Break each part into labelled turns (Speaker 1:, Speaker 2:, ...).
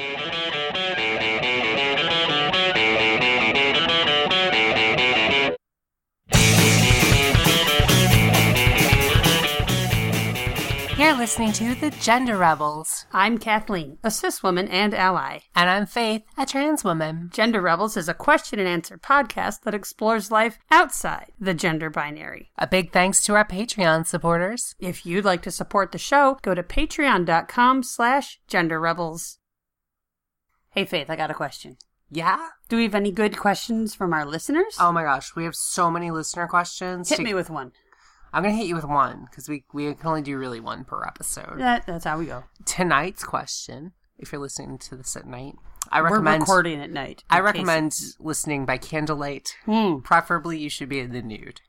Speaker 1: You're listening to The Gender Rebels.
Speaker 2: I'm Kathleen, a cis woman and ally.
Speaker 1: And I'm Faith, a trans woman.
Speaker 2: Gender Rebels is a question and answer podcast that explores life outside the gender binary.
Speaker 1: A big thanks to our Patreon supporters.
Speaker 2: If you'd like to support the show, go to patreon.com slash genderrebels. Hey Faith, I got a question.
Speaker 1: Yeah?
Speaker 2: Do we have any good questions from our listeners?
Speaker 1: Oh my gosh, we have so many listener questions.
Speaker 2: Hit
Speaker 1: to-
Speaker 2: me with one.
Speaker 1: I'm going to hit you with one because we, we can only do really one per episode.
Speaker 2: That, that's how we go.
Speaker 1: Tonight's question, if you're listening to this at night, I
Speaker 2: We're
Speaker 1: recommend.
Speaker 2: recording at night.
Speaker 1: I recommend
Speaker 2: case-
Speaker 1: listening by candlelight.
Speaker 2: Hmm.
Speaker 1: Preferably, you should be in the nude.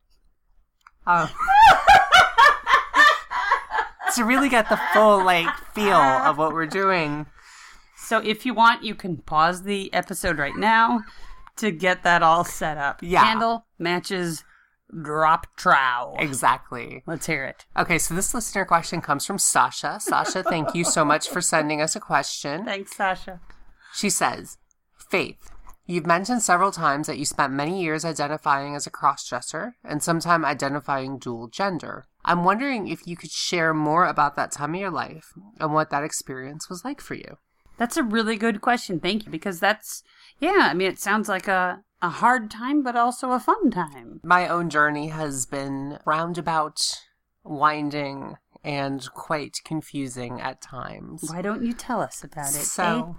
Speaker 2: Oh.
Speaker 1: to really get the full like feel of what we're doing.
Speaker 2: So if you want, you can pause the episode right now to get that all set up.
Speaker 1: Yeah.
Speaker 2: Candle, matches, drop trow.
Speaker 1: Exactly.
Speaker 2: Let's hear it.
Speaker 1: Okay, so this listener question comes from Sasha. Sasha, thank you so much for sending us a question.
Speaker 2: Thanks, Sasha.
Speaker 1: She says, Faith, you've mentioned several times that you spent many years identifying as a crossdresser and sometime identifying dual gender. I'm wondering if you could share more about that time of your life and what that experience was like for you.
Speaker 2: That's a really good question. Thank you. Because that's, yeah, I mean, it sounds like a, a hard time, but also a fun time.
Speaker 1: My own journey has been roundabout, winding, and quite confusing at times.
Speaker 2: Why don't you tell us about it?
Speaker 1: So,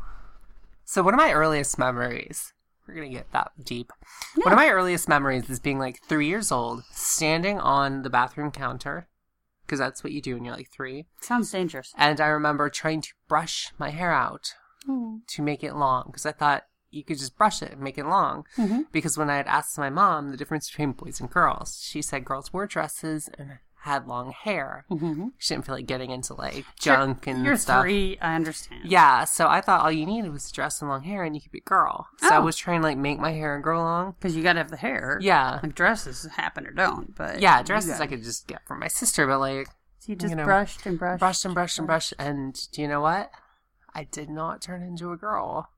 Speaker 1: so one of my earliest memories, we're gonna get that deep. One of my earliest memories is being like three years old, standing on the bathroom counter, because that's what you do when you're like three.
Speaker 2: eh? Sounds dangerous.
Speaker 1: And I remember trying to brush my hair out to make it long, because I thought you could just brush it and make it long. Mm-hmm. Because when I had asked my mom the difference between boys and girls, she said girls wore dresses and had long hair. Mm-hmm. She didn't feel like getting into like junk and
Speaker 2: You're
Speaker 1: stuff.
Speaker 2: three, I understand.
Speaker 1: Yeah, so I thought all you needed was a dress and long hair and you could be a girl. So I
Speaker 2: Oh.
Speaker 1: was trying to like make my hair grow long.
Speaker 2: Because you gotta have the hair.
Speaker 1: Yeah.
Speaker 2: Like dresses happen or don't, but.
Speaker 1: Yeah, dresses I could just get from my sister, but like
Speaker 2: So you just
Speaker 1: you know,
Speaker 2: brushed and brushed.
Speaker 1: brushed and brushed and brushed and do you know what? I did not turn into a girl.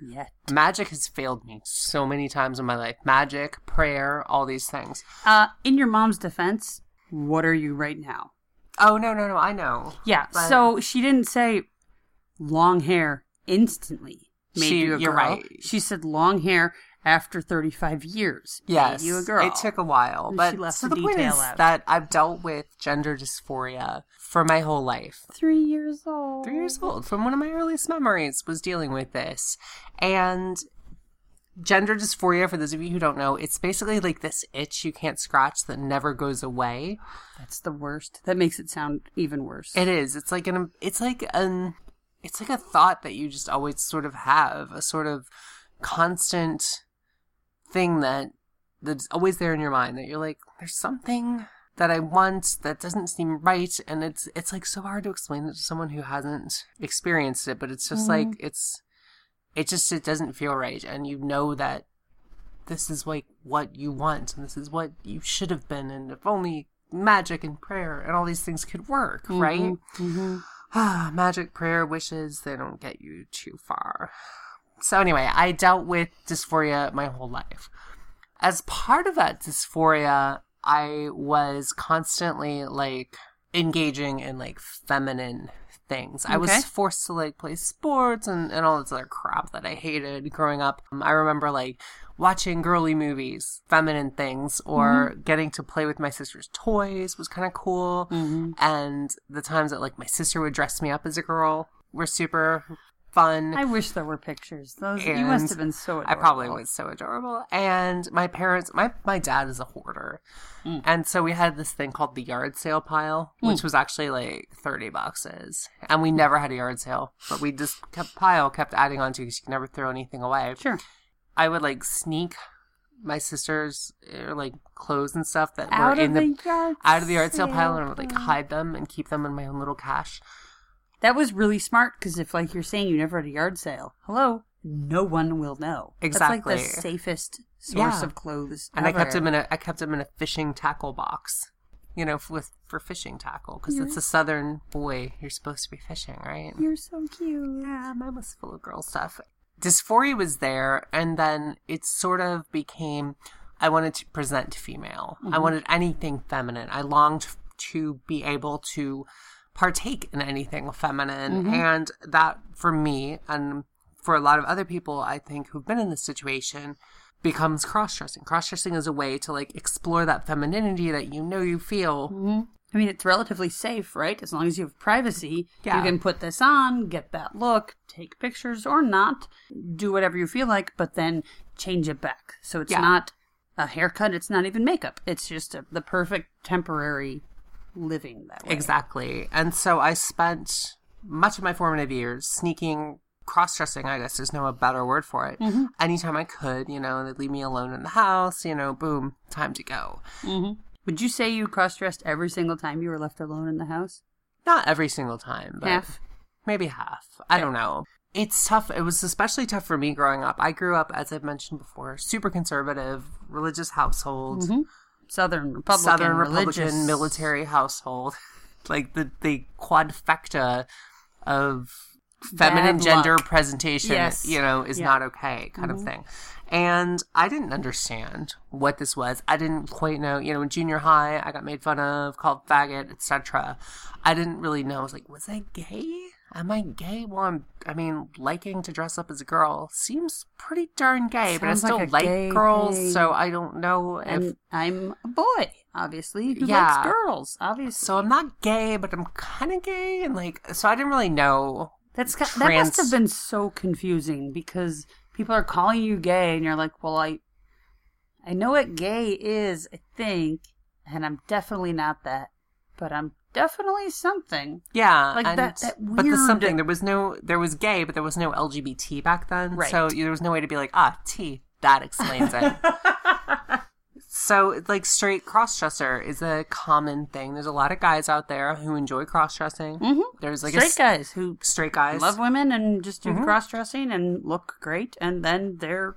Speaker 2: Yet.
Speaker 1: Magic has failed me so many times in my life. Magic, prayer, all these things.
Speaker 2: Uh, in your mom's defense, what are you right now?
Speaker 1: Oh no, no, no, I know.
Speaker 2: Yeah,
Speaker 1: But-
Speaker 2: so she didn't say long hair instantly made
Speaker 1: She-
Speaker 2: you a
Speaker 1: you're
Speaker 2: girl.
Speaker 1: right.
Speaker 2: She said long hair after 35 years
Speaker 1: Yes,
Speaker 2: made you a girl.
Speaker 1: it took a while, but
Speaker 2: she left
Speaker 1: so
Speaker 2: the
Speaker 1: the point is
Speaker 2: detail out.
Speaker 1: that I've dealt with gender dysphoria for my whole life.
Speaker 2: three years old.
Speaker 1: three years old from one of my earliest memories was dealing with this and gender dysphoria for those of you who don't know it's basically like this itch you can't scratch that never goes away
Speaker 2: That's the worst. That makes it sound even worse.
Speaker 1: it is it's like an it's like an it's like a thought that you just always sort of have a sort of constant thing that that's always there in your mind that you're like there's something that I want that doesn't seem right and it's it's like so hard to explain it to someone who hasn't experienced it but it's just like mm-hmm. it's it just it doesn't feel right and you know that this is like what you want and this is what you should have been and if only magic and prayer and all these things could work mm-hmm. right? Mm-hmm. Ah, magic prayer wishes they don't get you too far. So anyway i dealt with dysphoria my whole life. As part of that dysphoria, I was constantly like engaging in like feminine things. I was forced to like play sports and, and all this other crap that I hated growing up. Um, I remember like watching girly movies, feminine things, or getting to play with my sister's toys was kind of cool. And the times that like my sister would dress me up as a girl were super fun.
Speaker 2: I wish there were pictures. Those you must have been so. Adorable.
Speaker 1: I probably was so adorable. And my parents, my my dad is a hoarder,
Speaker 2: Mm.
Speaker 1: and so we had this thing called the yard sale pile, which was actually like thirty boxes, and we never had a yard sale, but we just kept pile kept adding on to because you can never throw anything away.
Speaker 2: Sure.
Speaker 1: I would like sneak my sister's uh, like clothes and stuff that
Speaker 2: Out
Speaker 1: were in
Speaker 2: the yard
Speaker 1: out of the yard sale pile, and I would like hide them and keep them in my own little cache.
Speaker 2: That was really smart because if, like you're saying, you never had a yard sale, hello, no one will know.
Speaker 1: Exactly.
Speaker 2: That's like the safest source
Speaker 1: Yeah.
Speaker 2: of clothes.
Speaker 1: And I kept
Speaker 2: ever.
Speaker 1: them in a I kept them in a fishing tackle box. you know, with for fishing tackle because it's a southern boy. You're supposed to be fishing, right?
Speaker 2: You're so cute.
Speaker 1: Yeah, mine was full of girl stuff. Dysphoria was there, and then it sort of became I wanted to present female. I mm-hmm. wanted anything feminine. I longed to be able to partake in anything feminine. Mm-hmm. And that, for me, and for a lot of other people, I think, who've been in this situation, becomes cross dressing. Cross dressing is a way to like explore that femininity that you know you feel. Mm-hmm.
Speaker 2: I mean, it's relatively safe, right? As long as you have privacy,
Speaker 1: Yeah.
Speaker 2: you can put this on, get that look, take pictures or not, do whatever you feel like, but then change it back. So it's
Speaker 1: Yeah.
Speaker 2: not a haircut, it's not even makeup. It's just a, the perfect temporary living that way.
Speaker 1: Exactly. And so I spent much of my formative years sneaking cross dressing, I guess there's no better word for it. Mm-hmm. Anytime I could, you know, they'd leave me alone in the house, you know, boom, time to go. Mm-hmm.
Speaker 2: Would you say you cross dressed every single time you were left alone in the house?
Speaker 1: Not every single time, but
Speaker 2: Half?
Speaker 1: maybe half. I don't know. It's tough. It was especially tough for me growing up. I grew up, as I've mentioned before, super conservative, religious household. Mm-hmm.
Speaker 2: Southern Republican,
Speaker 1: Southern
Speaker 2: religious.
Speaker 1: Military household, like the the quadfecta of feminine
Speaker 2: Bad
Speaker 1: gender
Speaker 2: luck.
Speaker 1: presentation,
Speaker 2: Yes.
Speaker 1: you know, is
Speaker 2: Yeah. Mm-hmm.
Speaker 1: not okay, kind of thing. And I didn't understand what this was. I didn't quite know. You know, in junior high, I got made fun of, called faggot, etc. I didn't really know. I was like, was I gay? Am I gay? Well, I'm. I mean, liking to dress up as a girl seems pretty darn gay, but I still
Speaker 2: like
Speaker 1: like girls,
Speaker 2: thing.
Speaker 1: so I don't know if
Speaker 2: And I'm a boy, obviously, who
Speaker 1: Yeah.
Speaker 2: likes girls, obviously.
Speaker 1: So I'm not gay, but I'm kind of gay, and like, so I didn't really know.
Speaker 2: That's got, that must have been so confusing because people are calling you gay, and you're like, "Well, I, I know what gay is, I think, and I'm definitely not that, but I'm definitely something."
Speaker 1: Yeah,
Speaker 2: Like
Speaker 1: and,
Speaker 2: that- that
Speaker 1: But the something there was no, there was gay, but there was no LGBT back then,
Speaker 2: Right.
Speaker 1: so there was no way to be like, ah, T, that explains it. so like straight cross dresser is a common thing. There's a lot of guys out there who enjoy cross dressing.
Speaker 2: Mhm.
Speaker 1: There's like
Speaker 2: Straight
Speaker 1: a
Speaker 2: guys who
Speaker 1: straight guys.
Speaker 2: love women and just do
Speaker 1: Mhm.
Speaker 2: cross dressing and look great, and then they're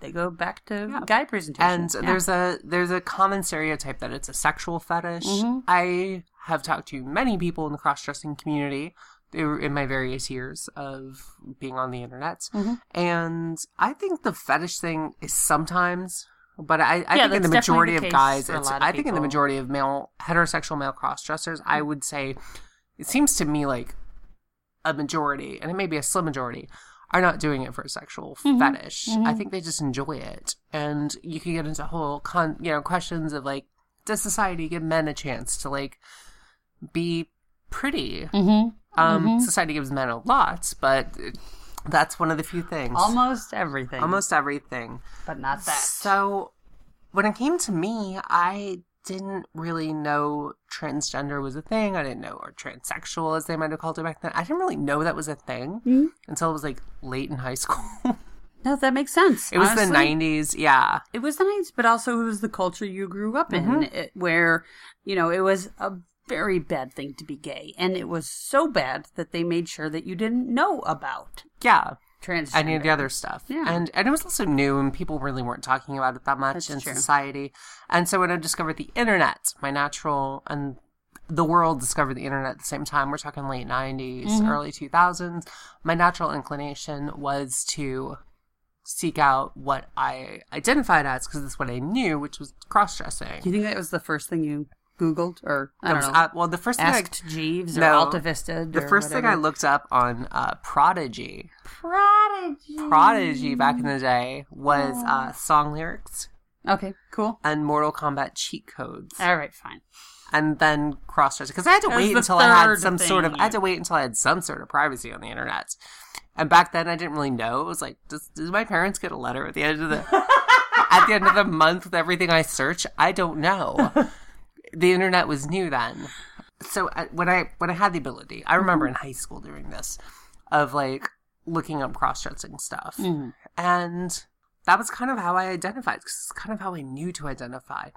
Speaker 2: they go back to
Speaker 1: Yeah.
Speaker 2: guy presentation.
Speaker 1: and
Speaker 2: Yeah.
Speaker 1: there's a there's a common stereotype that it's a sexual fetish.
Speaker 2: Mhm.
Speaker 1: I have talked to many people in the cross dressing community in my various years of being on the internet,
Speaker 2: Mhm.
Speaker 1: and I think the fetish thing is sometimes. But I, I
Speaker 2: Yeah,
Speaker 1: think in the majority
Speaker 2: definitely
Speaker 1: of guys, it's,
Speaker 2: of
Speaker 1: I think in the majority of male heterosexual male cross dressers, I would say it seems to me like a majority, and it may be a slim majority, are not doing it for a sexual
Speaker 2: Mm-hmm.
Speaker 1: fetish. I think they just enjoy it, and you can get into whole con, you know, questions of like, does society give men a chance to like be pretty?
Speaker 2: Mhm.
Speaker 1: Um, society gives men a lot, but that's one of the few things.
Speaker 2: almost everything,
Speaker 1: Almost everything.
Speaker 2: but not that.
Speaker 1: So when it came to me, I didn't really know transgender was a thing. I didn't know, or transsexual as they might have called it back then. I didn't really know that was a thing
Speaker 2: Mhm.
Speaker 1: until it was like late in high school.
Speaker 2: No, that makes sense.
Speaker 1: it was the 90s. Yeah.
Speaker 2: it was nice, but also it was the culture you grew up in,
Speaker 1: Mm-hmm.
Speaker 2: it, where you know it was a very bad thing to be gay, and it was so bad that they made sure that you didn't know about
Speaker 1: Yeah.
Speaker 2: Transgender.
Speaker 1: Any of the other stuff.
Speaker 2: Yeah.
Speaker 1: And and it was also new and people really weren't talking about it that much
Speaker 2: That's
Speaker 1: in
Speaker 2: true.
Speaker 1: society. And so when I discovered the internet, my natural and the world discovered the internet at the same time. We're talking late 90s,
Speaker 2: Mm-hmm.
Speaker 1: early 2000s. My natural inclination was to seek out what I identified as because that's what I knew, which was cross dressing.
Speaker 2: Do you think that was the first thing you Googled, or I don't know,
Speaker 1: well, the first thing I,
Speaker 2: asked Jeeves or
Speaker 1: No.
Speaker 2: Alta Vista?
Speaker 1: the first thing I looked up on uh, Prodigy,
Speaker 2: Prodigy.
Speaker 1: Prodigy back in the day was uh, song lyrics
Speaker 2: Okay, cool.
Speaker 1: and Mortal Kombat cheat codes,
Speaker 2: All right, fine.
Speaker 1: and then cross dressing because I had to
Speaker 2: That
Speaker 1: wait until I had some sort of I had to wait until I had some sort of privacy on the internet. And back then, I didn't really know. It was like, does, does my parents get a letter at the end of the at the end of the month with everything I search? I don't know. the internet was new then, so I, when I when I had the ability, I remember in high school doing this, of like looking up cross dressing stuff,
Speaker 2: Mhm.
Speaker 1: and that was kind of how I identified. Cause it's kind of how I knew to identify.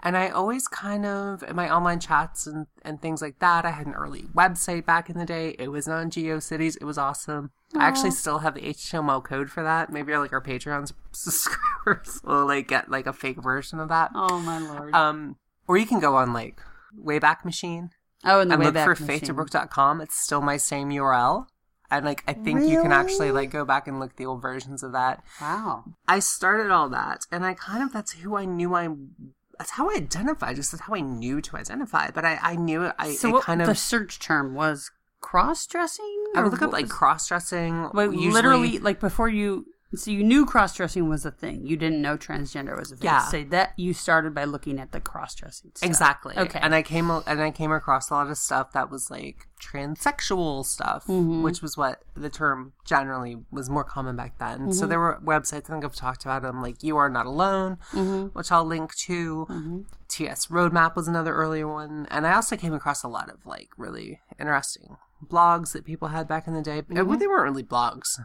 Speaker 1: And I always kind of, in my online chats and, and things like that, I had an early website back in the day. It was on GeoCities. It was awesome. I actually still have the HTML code for that. Maybe like our Patreon subscribers will like get like a fake version of that.
Speaker 2: Oh my lord.
Speaker 1: Um, or you can go on like Wayback Machine
Speaker 2: Oh, and the
Speaker 1: and look for
Speaker 2: Machine.
Speaker 1: faithtobrook.com. It's still my same URL. And like I think you can actually like go back and look at the old versions of that.
Speaker 2: Wow.
Speaker 1: I started all that and I kind of that's who I knew I that's how I identified, just that's how I knew to identify. But I, I knew I
Speaker 2: So what
Speaker 1: kind
Speaker 2: the
Speaker 1: of
Speaker 2: search term was cross dressing?
Speaker 1: I would look up like cross dressing.
Speaker 2: Wait, literally, like before you. So you knew cross dressing was a thing. You didn't know transgender was a thing.
Speaker 1: Yeah.
Speaker 2: So that you started by looking at the cross dressing. Stuff.
Speaker 1: Exactly.
Speaker 2: Okay.
Speaker 1: And I came and I came across a lot of stuff that was like transsexual stuff,
Speaker 2: Mm-hmm.
Speaker 1: which was what the term generally was more common back then.
Speaker 2: Mm-hmm.
Speaker 1: So there were websites I think I've talked about them like You Are Not Alone,
Speaker 2: Mm-hmm.
Speaker 1: which I'll link to. TS Roadmap was another earlier one, and I also came across a lot of like really interesting blogs that people had back in the day.
Speaker 2: Mm-hmm.
Speaker 1: They weren't really blogs.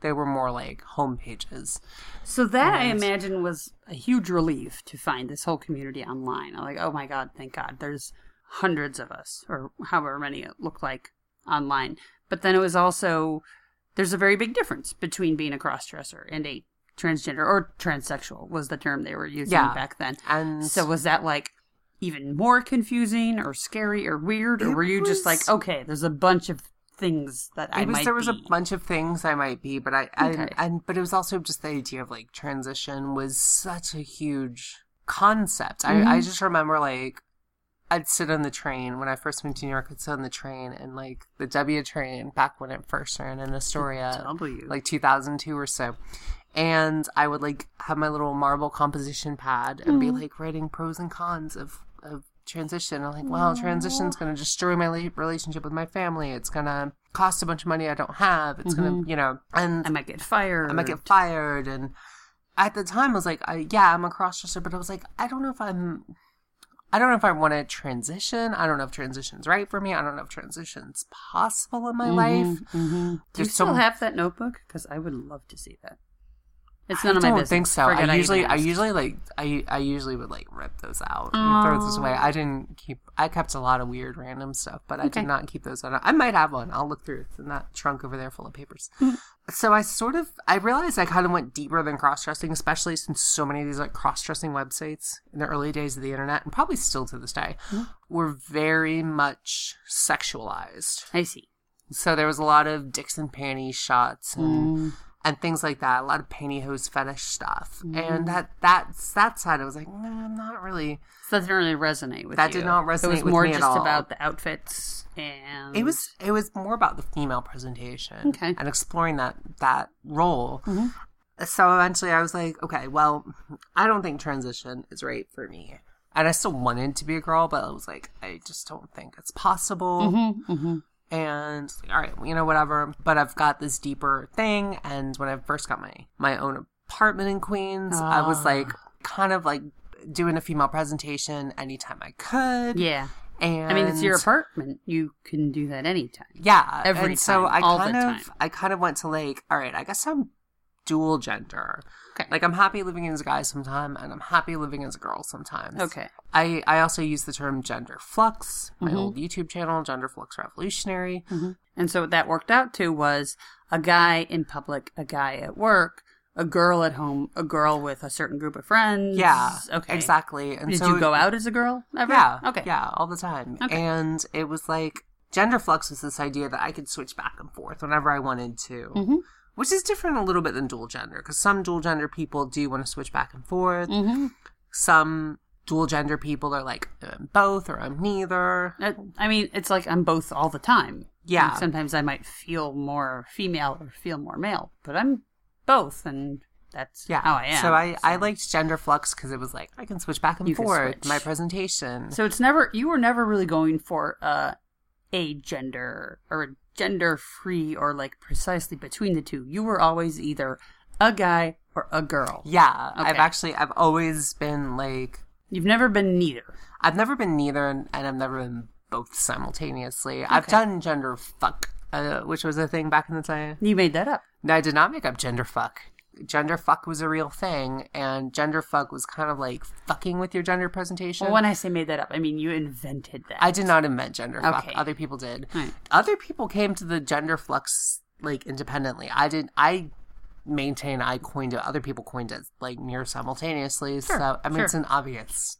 Speaker 1: They were more like home pages.
Speaker 2: So that I imagine was a huge relief to find this whole community online. I'm like, oh my god, thank God, there's hundreds of us, or however many it looked like online. But then it was also there's a very big difference between being a crossdresser and a transgender or transsexual was the term they were using
Speaker 1: Yeah.
Speaker 2: back then.
Speaker 1: And
Speaker 2: So was that like even more confusing or scary or weird, or were you just like, okay, there's a bunch of things that I
Speaker 1: it was
Speaker 2: might
Speaker 1: there was a bunch of things I might be, but I, I and but it was also just the idea of like transition was such a huge concept. I,
Speaker 2: Mm-hmm.
Speaker 1: I just remember like I'd sit on the train when I first moved to New York. I'd sit on the train and like the W train back when it first ran in Astoria,
Speaker 2: W.
Speaker 1: like 2002 or so. And I would like have my little marble composition pad and
Speaker 2: Mm.
Speaker 1: be like writing pros and cons of, of transition. I'm like, well, transition's going to destroy my relationship with my family. It's going to cost a bunch of money I don't have. It's going to, you know, and
Speaker 2: Mm-hmm. I might get fired.
Speaker 1: I might get fired. And at the time, I was like, I, yeah, I'm a crossdresser, but I was like, I don't know if I'm. I don't know if I want to transition. I don't know if transition's right for me. I don't know if transition's possible in my life.
Speaker 2: Mm-hmm. Do you still
Speaker 1: some-
Speaker 2: have that notebook? Because I would love to see that. It's
Speaker 1: I
Speaker 2: none of my
Speaker 1: don't think so.
Speaker 2: Forget
Speaker 1: I usually,
Speaker 2: even
Speaker 1: I usually like, I, I usually would like rip those out and throw those away. I didn't keep. I kept a lot of weird, random stuff, but I
Speaker 2: Okay.
Speaker 1: did not keep those on. I might have one. I'll look through. It's in that trunk over there full of papers.
Speaker 2: Mm.
Speaker 1: so I sort of, I realized I kind of went deeper than cross dressing, especially since so many of these like cross dressing websites in the early days of the internet, and probably still to this day,
Speaker 2: Mm.
Speaker 1: were very much sexualized.
Speaker 2: I see.
Speaker 1: So there was a lot of dicks and panties shots and
Speaker 2: Mm.
Speaker 1: And things like that. A lot of pantyhose fetish stuff,
Speaker 2: Mm-hmm.
Speaker 1: and that that's that side. I was like, no, I'm not really.
Speaker 2: So that didn't really resonate with
Speaker 1: That
Speaker 2: you.
Speaker 1: did not
Speaker 2: It was
Speaker 1: resonate with
Speaker 2: more
Speaker 1: me at
Speaker 2: just
Speaker 1: all.
Speaker 2: about the outfits and
Speaker 1: It was it was more about the female presentation
Speaker 2: Okay.
Speaker 1: and exploring that that role.
Speaker 2: Mhm.
Speaker 1: So eventually, I was like, okay, well, I don't think transition is right for me. And I still wanted to be a girl, but I was like, I just don't think it's possible.
Speaker 2: Mm-hmm,
Speaker 1: and all right you know whatever but i've got this deeper thing and when i first got my my own apartment in queens i was
Speaker 2: Ah.
Speaker 1: like kind of like doing a female presentation anytime i could
Speaker 2: Yeah.
Speaker 1: and
Speaker 2: I mean, it's your apartment. You can do that anytime.
Speaker 1: yeah
Speaker 2: Every
Speaker 1: and so i
Speaker 2: all the
Speaker 1: kind of
Speaker 2: time.
Speaker 1: i kind of went to like all right i guess i'm dual gender
Speaker 2: Okay.
Speaker 1: like i'm happy living as a guy sometime and i'm happy living as a girl sometimes
Speaker 2: Okay.
Speaker 1: I, I also use the term gender flux, my
Speaker 2: Mm-hmm.
Speaker 1: old YouTube channel, Gender Flux Revolutionary.
Speaker 2: And so what that worked out to was a guy in public, a guy at work, a girl at home, a girl with a certain group of friends.
Speaker 1: Yeah,
Speaker 2: Okay.
Speaker 1: exactly. And
Speaker 2: Did
Speaker 1: so
Speaker 2: you go out as a girl ever?
Speaker 1: Yeah,
Speaker 2: Okay.
Speaker 1: yeah, all the time.
Speaker 2: Okay.
Speaker 1: And it was like gender flux was this idea that I could switch back and forth whenever I wanted to,
Speaker 2: Mhm.
Speaker 1: Which is different a little bit than dual gender because some dual gender people do want to switch back and forth.
Speaker 2: Mm-hmm.
Speaker 1: Some dual gender people are like I'm both or I'm neither.
Speaker 2: I mean, it's like I'm both all the time.
Speaker 1: Yeah.
Speaker 2: Like, sometimes I might feel more female or feel more male, but I'm both, and that's
Speaker 1: Yeah,
Speaker 2: how I am.
Speaker 1: So I I liked gender flux because it was like I can switch back and
Speaker 2: You
Speaker 1: forth my presentation.
Speaker 2: So it's never you were never really going for uh, a gender or gender free or like precisely between the two. You were always either a guy or a girl.
Speaker 1: yeah, I've actually I've always been like
Speaker 2: You've never been neither.
Speaker 1: I've never been neither, and, and I've never been both simultaneously. I've done gender fuck, uh, which was a thing back in the day.
Speaker 2: You made that up.
Speaker 1: No, I did not make up gender fuck. Gender fuck was a real thing, and gender fuck was kind of like fucking with your gender presentation.
Speaker 2: Well, when I say made that up, I mean you invented that.
Speaker 1: I did not invent gender fuck.
Speaker 2: Okay.
Speaker 1: Other people did.
Speaker 2: Right.
Speaker 1: Other people came to the gender flux like independently. I did. I maintain I coined it. Other people coined it like near simultaneously. so I mean,
Speaker 2: sure.
Speaker 1: it's an obvious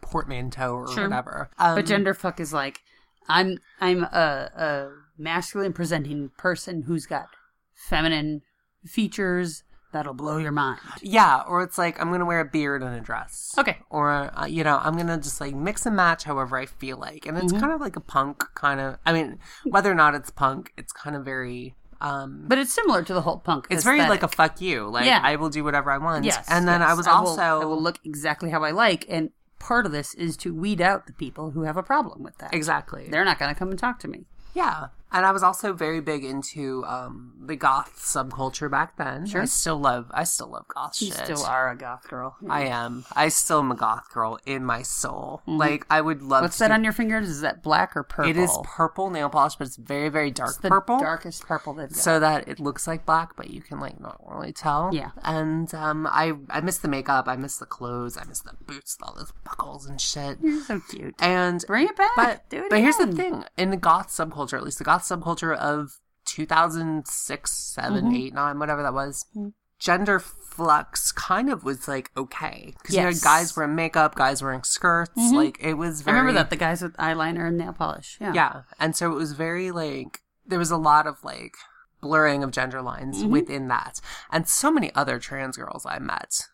Speaker 1: portmanteau or
Speaker 2: Sure.
Speaker 1: whatever. Um,
Speaker 2: but gender fuck is like, I'm I'm a, a masculine presenting person who's got feminine features that'll blow your mind.
Speaker 1: yeah, or it's like I'm gonna wear a beard and a dress.
Speaker 2: Okay.
Speaker 1: Or uh, you know, I'm gonna just like mix and match however I feel like, and it's
Speaker 2: Mm-hmm.
Speaker 1: kind of like a punk kind of. I mean, whether or not it's punk, it's kind of very. um
Speaker 2: But it's similar to the whole punk.
Speaker 1: It's very like a fuck you. Like
Speaker 2: Yeah.
Speaker 1: I will do whatever I want.
Speaker 2: yes.
Speaker 1: And then
Speaker 2: yes.
Speaker 1: I was
Speaker 2: will-
Speaker 1: also
Speaker 2: I will look exactly how I like, and part of this is to weed out the people who have a problem with that.
Speaker 1: exactly.
Speaker 2: They're not going to come and talk to me.
Speaker 1: Yeah. And I was also very big into um, the goth subculture back then.
Speaker 2: Sure.
Speaker 1: I still love I still love goth
Speaker 2: You
Speaker 1: shit.
Speaker 2: still are a goth girl.
Speaker 1: I am. I still am a goth girl in my soul. Like I would love
Speaker 2: Mm-hmm. What's that on your fingers? Is that black or purple?
Speaker 1: It is purple nail polish, but it's very, very dark purple.
Speaker 2: darkest purple they've got.
Speaker 1: So that it looks like black, but you can like not really tell.
Speaker 2: Yeah.
Speaker 1: And um I I miss the makeup, I miss the clothes, I miss the boots, all those buckles and shit.
Speaker 2: You're so cute.
Speaker 1: And
Speaker 2: Bring it back.
Speaker 1: but
Speaker 2: Do it
Speaker 1: but here's the thing in the goth subculture at least the goth subculture of 2006 7
Speaker 2: Mm-hmm.
Speaker 1: 8 9 whatever that was gender flux kind of was like okay because you had guys wearing makeup guys wearing skirts like it was
Speaker 2: I
Speaker 1: very
Speaker 2: remember that the guys with eyeliner and nail polish. Yeah.
Speaker 1: yeah and so it was very like there was a lot of like blurring of gender lines
Speaker 2: Mm-hmm.
Speaker 1: within that and so many other trans girls i met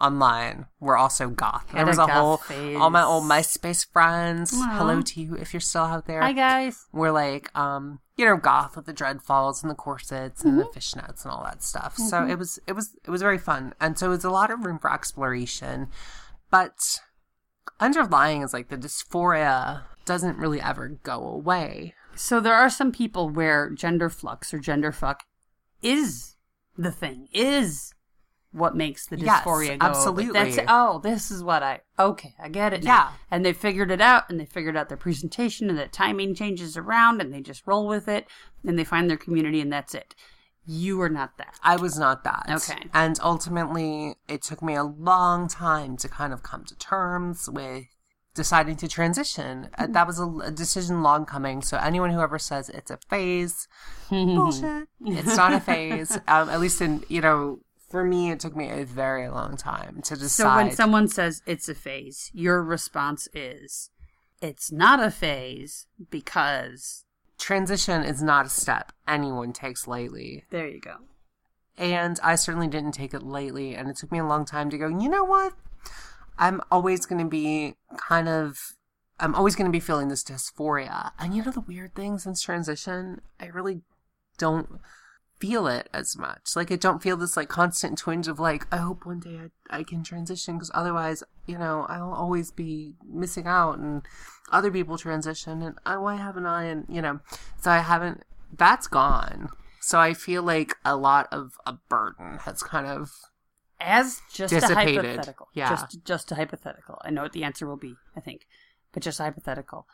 Speaker 1: online were also goth there was a whole
Speaker 2: phase.
Speaker 1: all my old myspace friends
Speaker 2: Aw.
Speaker 1: hello to you if you're still out there
Speaker 2: Hi guys.
Speaker 1: we're like um you know goth with the dreadfalls and the corsets and
Speaker 2: Mm-hmm.
Speaker 1: the fishnets and all that stuff so it was it was it was very fun and so it was a lot of room for exploration but underlying is like the dysphoria doesn't really ever go away
Speaker 2: So there are some people where gender flux or gender fuck is the thing, is what makes the
Speaker 1: Yes,
Speaker 2: dysphoria go. away.
Speaker 1: absolutely.
Speaker 2: That's oh, this is what I okay, I get it. now.
Speaker 1: Yeah.
Speaker 2: And they figured it out and they figured out their presentation and that timing changes around and they just roll with it and they find their community and that's it. You were not that.
Speaker 1: I was not that.
Speaker 2: Okay.
Speaker 1: And ultimately, it took me a long time to kind of come to terms with deciding to transition. Uh, That was a, a decision long coming. So anyone who ever says it's a phase, bullshit. It's not a phase. Um, at least in you know, for me, it took me a very long time to decide.
Speaker 2: So when someone says it's a phase, your response is it's not a phase because
Speaker 1: transition is not a step anyone takes lightly.
Speaker 2: there you go.
Speaker 1: And I certainly didn't take it lightly. And it took me a long time to go, you know what? I'm always going to be kind of, I'm always going to be feeling this dysphoria. And you know, the weird thing since transition, I really don't feel it as much. Like, I don't feel this like constant twinge of like, I hope one day I, I can transition because otherwise, you know, I'll always be missing out and other people transition and I, why haven't I? And, you know, so I haven't, that's gone. So I feel like a lot of a burden has kind of
Speaker 2: As just a
Speaker 1: Dissipated.
Speaker 2: hypothetical.
Speaker 1: Yeah.
Speaker 2: Just just a hypothetical. I know what the answer will be, I think. But just hypothetical.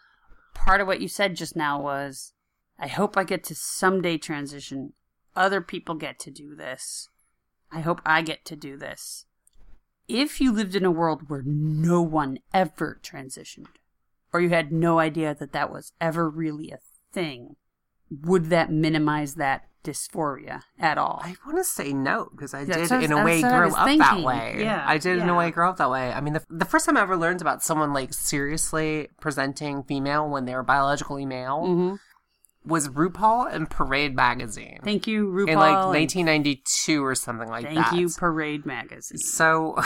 Speaker 2: Part of what you said just now was I hope I get to someday transition. Other people get to do this. I hope I get to do this. If you lived in a world where no one ever transitioned, or you had no idea that that was ever really a thing, would that minimize that dysphoria at all?
Speaker 1: I want to say no because I
Speaker 2: That's
Speaker 1: did in a way grow up that way.
Speaker 2: Yeah,
Speaker 1: I did in a way grow up that way. I mean, the, the first time I ever learned about someone like seriously presenting female when they were biologically male
Speaker 2: hmm
Speaker 1: was RuPaul and Parade magazine
Speaker 2: Thank you, RuPaul.
Speaker 1: in like 1992 or something like
Speaker 2: Thank
Speaker 1: that.
Speaker 2: Thank you, Parade magazine.
Speaker 1: So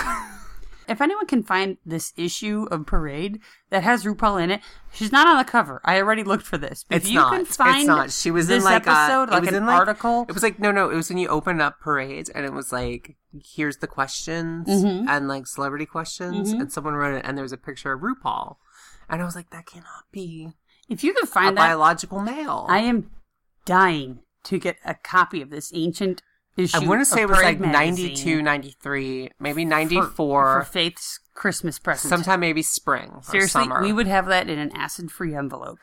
Speaker 2: If anyone can find this issue of Parade that has RuPaul in it, she's not on the cover. I already looked for this. But
Speaker 1: it's
Speaker 2: if you
Speaker 1: not.
Speaker 2: can find
Speaker 1: it's not. She was in like
Speaker 2: episode,
Speaker 1: a,
Speaker 2: like an
Speaker 1: in like,
Speaker 2: article.
Speaker 1: It was like no, no. It was when you open up Parade and it was like here's the questions
Speaker 2: Mhm.
Speaker 1: and like celebrity questions
Speaker 2: Mhm.
Speaker 1: and someone wrote it and there was a picture of RuPaul and I was like that cannot be
Speaker 2: if you can
Speaker 1: a
Speaker 2: find that,
Speaker 1: biological male.
Speaker 2: I am dying to get a copy of this ancient issue.
Speaker 1: I want to say it was
Speaker 2: Parade
Speaker 1: like
Speaker 2: magazine
Speaker 1: 92, 93, maybe 94,
Speaker 2: for Faith's Christmas present.
Speaker 1: sometime maybe spring or
Speaker 2: Seriously,
Speaker 1: summer.
Speaker 2: we would have that in an acid-free envelope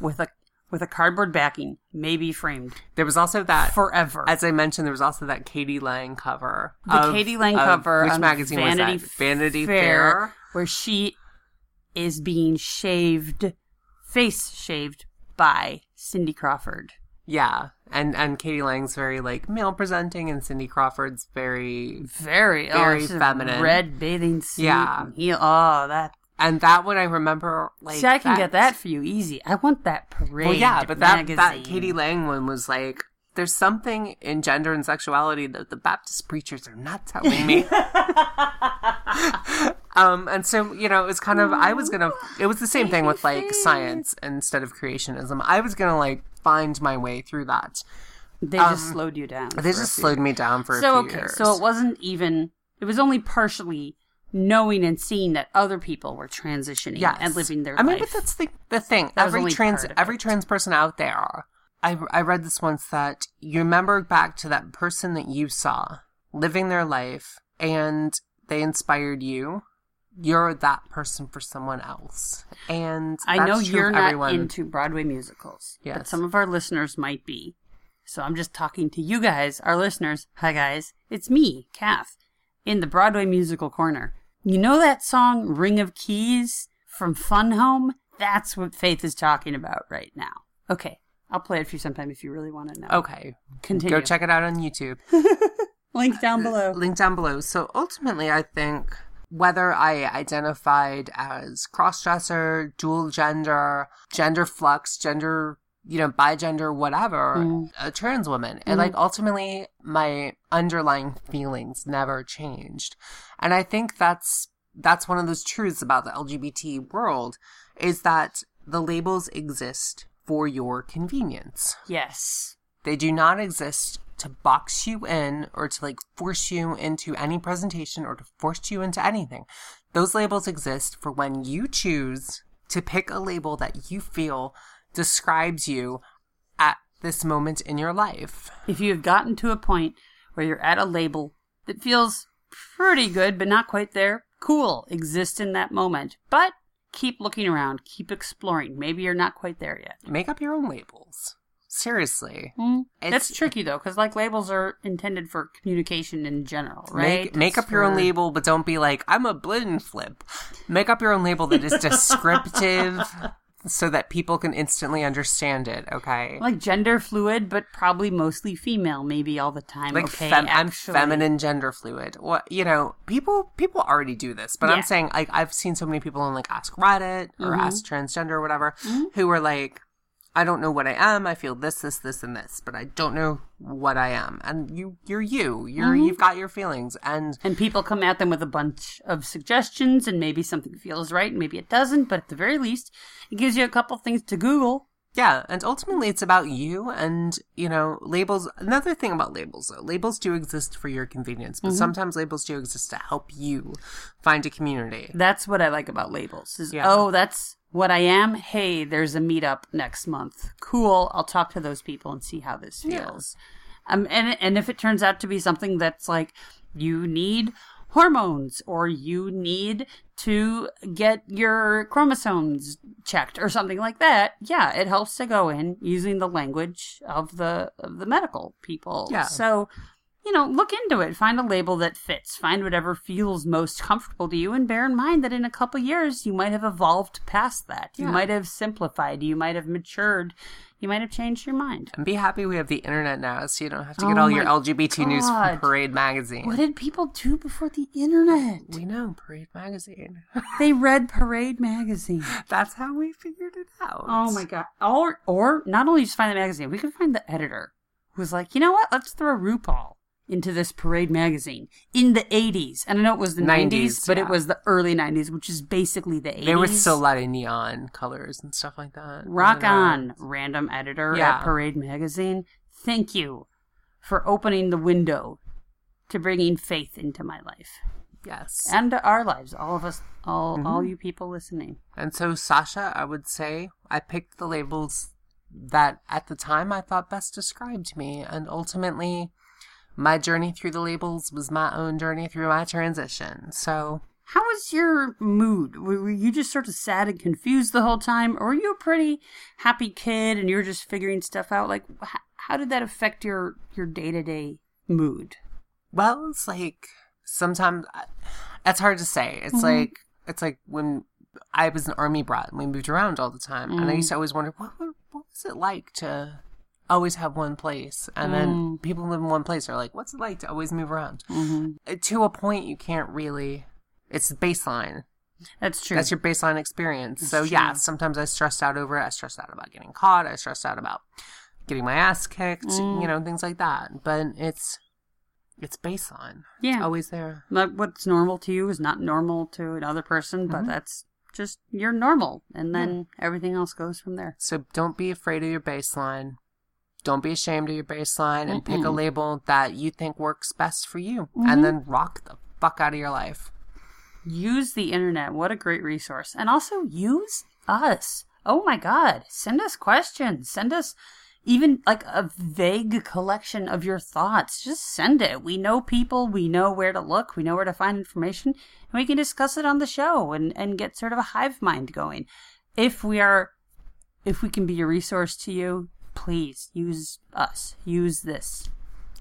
Speaker 2: with a with a cardboard backing, maybe framed
Speaker 1: there was also that,
Speaker 2: forever.
Speaker 1: as I mentioned, there was also that K.D. Lang cover.
Speaker 2: the
Speaker 1: of-
Speaker 2: K.D. Lang
Speaker 1: of-
Speaker 2: cover
Speaker 1: Which magazine
Speaker 2: Vanity
Speaker 1: was that? Vanity
Speaker 2: Fair,
Speaker 1: Fair.
Speaker 2: where she is being shaved, face shaved by Cindy Crawford.
Speaker 1: Yeah, and and K.D. Lang's very like male presenting, and Cindy Crawford's very
Speaker 2: Very, oh, Very oh,
Speaker 1: feminine.
Speaker 2: red bathing suit.
Speaker 1: Yeah.
Speaker 2: and heel. Oh, that
Speaker 1: And that one I remember like
Speaker 2: See, I can get that for you easy. I want that parade.
Speaker 1: Well, yeah, but that
Speaker 2: magazine.
Speaker 1: that K.D. Lang one was like, there's something in gender and sexuality that the Baptist preachers are not telling me. um, and so you know, it was kind of I was gonna. It was the same thing with like science instead of creationism. I was gonna like find my way through that.
Speaker 2: They just slowed you down.
Speaker 1: um, They just slowed me down for a
Speaker 2: So
Speaker 1: few
Speaker 2: okay,
Speaker 1: years.
Speaker 2: so it wasn't even. It was only partially knowing and seeing that other people were transitioning
Speaker 1: yes.
Speaker 2: and living their
Speaker 1: I mean, but that's the the thing.
Speaker 2: That
Speaker 1: every trans every trans person out there. I I read this once that you remember back to that person that you saw living their life and they inspired you. You're that person for someone else, and
Speaker 2: I know you're not
Speaker 1: everyone.
Speaker 2: into Broadway musicals, but some of our listeners might be. So I'm just talking to you guys, our listeners. Hi guys, it's me, Kath, in the Broadway musical corner. You know that song "Ring of Keys" from Fun Home? That's what Faith is talking about right now. Okay, I'll play it for you sometime if you really want to know.
Speaker 1: Okay,
Speaker 2: Continue.
Speaker 1: go check it out on YouTube.
Speaker 2: Link down below.
Speaker 1: link down below. So ultimately, I think whether I identified as cross-dresser, dual gender, gender flux, gender, you know, bi gender, whatever,
Speaker 2: Mm.
Speaker 1: a trans woman, and like ultimately, my underlying feelings never changed, and I think that's that's one of those truths about the LGBT world is that the labels exist for your convenience.
Speaker 2: Yes.
Speaker 1: They do not exist to box you in or to like force you into any presentation or to force you into anything. Those labels exist for when you choose to pick a label that you feel describes you at this moment in your life.
Speaker 2: If you have gotten to a point where you're at a label that feels pretty good but not quite there, cool, exist in that moment. But keep looking around, keep exploring. Maybe you're not quite there yet.
Speaker 1: Make up your own labels. Seriously.
Speaker 2: Mm, That's
Speaker 1: It's-
Speaker 2: tricky though, because like labels are intended for communication in general, right?
Speaker 1: Make, make up your own label, but don't be like, I'm a blend flip. Make up your own label that is descriptive so that people can instantly understand it, okay?
Speaker 2: Like gender fluid, but probably mostly female, maybe all the time.
Speaker 1: like
Speaker 2: okay,
Speaker 1: fem- I'm feminine gender fluid. What you know, people people already do this, but
Speaker 2: Yeah.
Speaker 1: I'm saying like I've seen so many people on like Ask Reddit or
Speaker 2: Mm-hmm.
Speaker 1: Ask Transgender or whatever who are like, I don't know what I am. I feel this, this, this, and this, but I don't know what I am. And you, you're you. You're
Speaker 2: Mm-hmm.
Speaker 1: you've got your feelings, and
Speaker 2: And people come at them with a bunch of suggestions, and maybe something feels right, and maybe it doesn't, but at the very least, it gives you a couple things to Google.
Speaker 1: Yeah, and ultimately it's about you and, you know, labels. Another thing about labels, though, labels do exist for your convenience,
Speaker 2: Mm-hmm.
Speaker 1: but sometimes labels do exist to help you find a community.
Speaker 2: That's what I like about labels. Is
Speaker 1: Yeah.
Speaker 2: oh, that's what I am. Hey, there's a meetup next month. Cool. I'll talk to those people and see how this
Speaker 1: Yeah.
Speaker 2: feels. Um, and and if it turns out to be something that's like you need hormones or you need to get your chromosomes checked or something like that, yeah, it helps to go in using the language of the of the medical people.
Speaker 1: Yeah.
Speaker 2: So you know, look into it. Find a label that fits. Find whatever feels most comfortable to you, and bear in mind that in a couple years you might have evolved past that. You
Speaker 1: Yeah.
Speaker 2: might have simplified. You might have matured. You might have changed your mind.
Speaker 1: And be happy we have the internet now, so you don't have to get
Speaker 2: Oh
Speaker 1: all your LGBT news from Parade Magazine.
Speaker 2: What did people do before the internet?
Speaker 1: We know Parade Magazine.
Speaker 2: They read Parade magazine.
Speaker 1: That's how we figured it out.
Speaker 2: Oh my god! Or or not only just find the magazine, we could find the editor who's like, you know what? Let's throw RuPaul into this Parade magazine in the '80s. And I know it was the '90s,
Speaker 1: 90s,
Speaker 2: but
Speaker 1: yeah.
Speaker 2: it was the early '90s, which is basically the '80s.
Speaker 1: There was still a lot of neon colors and stuff like that.
Speaker 2: Rock on, random editor
Speaker 1: Yeah.
Speaker 2: at Parade magazine. Thank you for opening the window to bringing faith into my life
Speaker 1: Yes.
Speaker 2: and our lives. All of us, all all
Speaker 1: Mm-hmm.
Speaker 2: you people listening.
Speaker 1: And so, Sasha, I would say I picked the labels that at the time I thought best described me. And ultimately, my journey through the labels was my own journey through my transition. So,
Speaker 2: How was your mood? Were you just sort of sad and confused the whole time, or were you a pretty happy kid and you were just figuring stuff out? Like, how did that affect your your day to day mood?
Speaker 1: well, it's like sometimes it's hard to say. It's mm-hmm. like, it's like when I was an army brat and we moved around all the time. And I mm. used to always wonder, what, what was it like to always have one place? And then people who live in one place are like, what's it like to always move around? Uh, To a point, you can't really, it's baseline.
Speaker 2: That's true.
Speaker 1: That's your baseline experience.
Speaker 2: That's
Speaker 1: so yeah, sometimes I stressed out over it. I stressed out about getting caught. I stressed out about getting my ass kicked.
Speaker 2: Mm.
Speaker 1: You know, things like that. But it's it's baseline.
Speaker 2: yeah.
Speaker 1: It's always there.
Speaker 2: like what's normal to you is not normal to another person, but
Speaker 1: Mhm.
Speaker 2: that's just you're normal, and then everything else goes from there.
Speaker 1: So don't be afraid of your baseline. Don't be ashamed of your baseline and pick a label that you think works best for you
Speaker 2: Mhm.
Speaker 1: and then rock the fuck out of your life.
Speaker 2: Use the internet. What a great resource. And also use us. Oh my God. Send us questions. Send us even like a vague collection of your thoughts. Just send it. We know people. We know where to look. We know where to find information. And we can discuss it on the show and, and get sort of a hive mind going. If we are, if we can be a resource to you, please use us. Use this.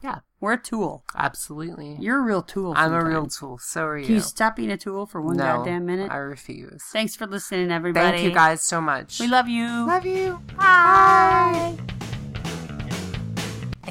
Speaker 1: Yeah,
Speaker 2: We're a tool.
Speaker 1: absolutely.
Speaker 2: You're a real tool.
Speaker 1: I'm a real tool. So are you.
Speaker 2: Can you stop being a tool for one
Speaker 1: no,
Speaker 2: goddamn minute?
Speaker 1: I refuse.
Speaker 2: Thanks for listening, everybody.
Speaker 1: Thank you guys so much.
Speaker 2: We love you.
Speaker 1: Love you.
Speaker 2: Bye.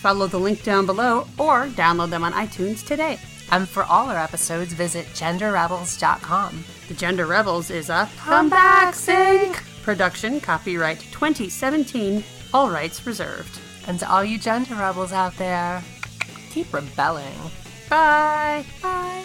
Speaker 2: Follow the link down below or download them on iTunes today.
Speaker 1: And for all our episodes, visit genderrebels.com.
Speaker 2: The Gender Rebels is a
Speaker 1: Come back, Sync!
Speaker 2: production, copyright 2017, all rights reserved.
Speaker 1: And to all you gender rebels out there, keep rebelling.
Speaker 2: Bye.
Speaker 1: Bye.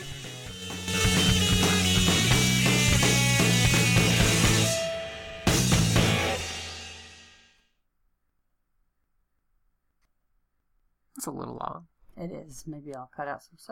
Speaker 1: It's a little long.
Speaker 2: It is. Maybe I'll cut out some stuff.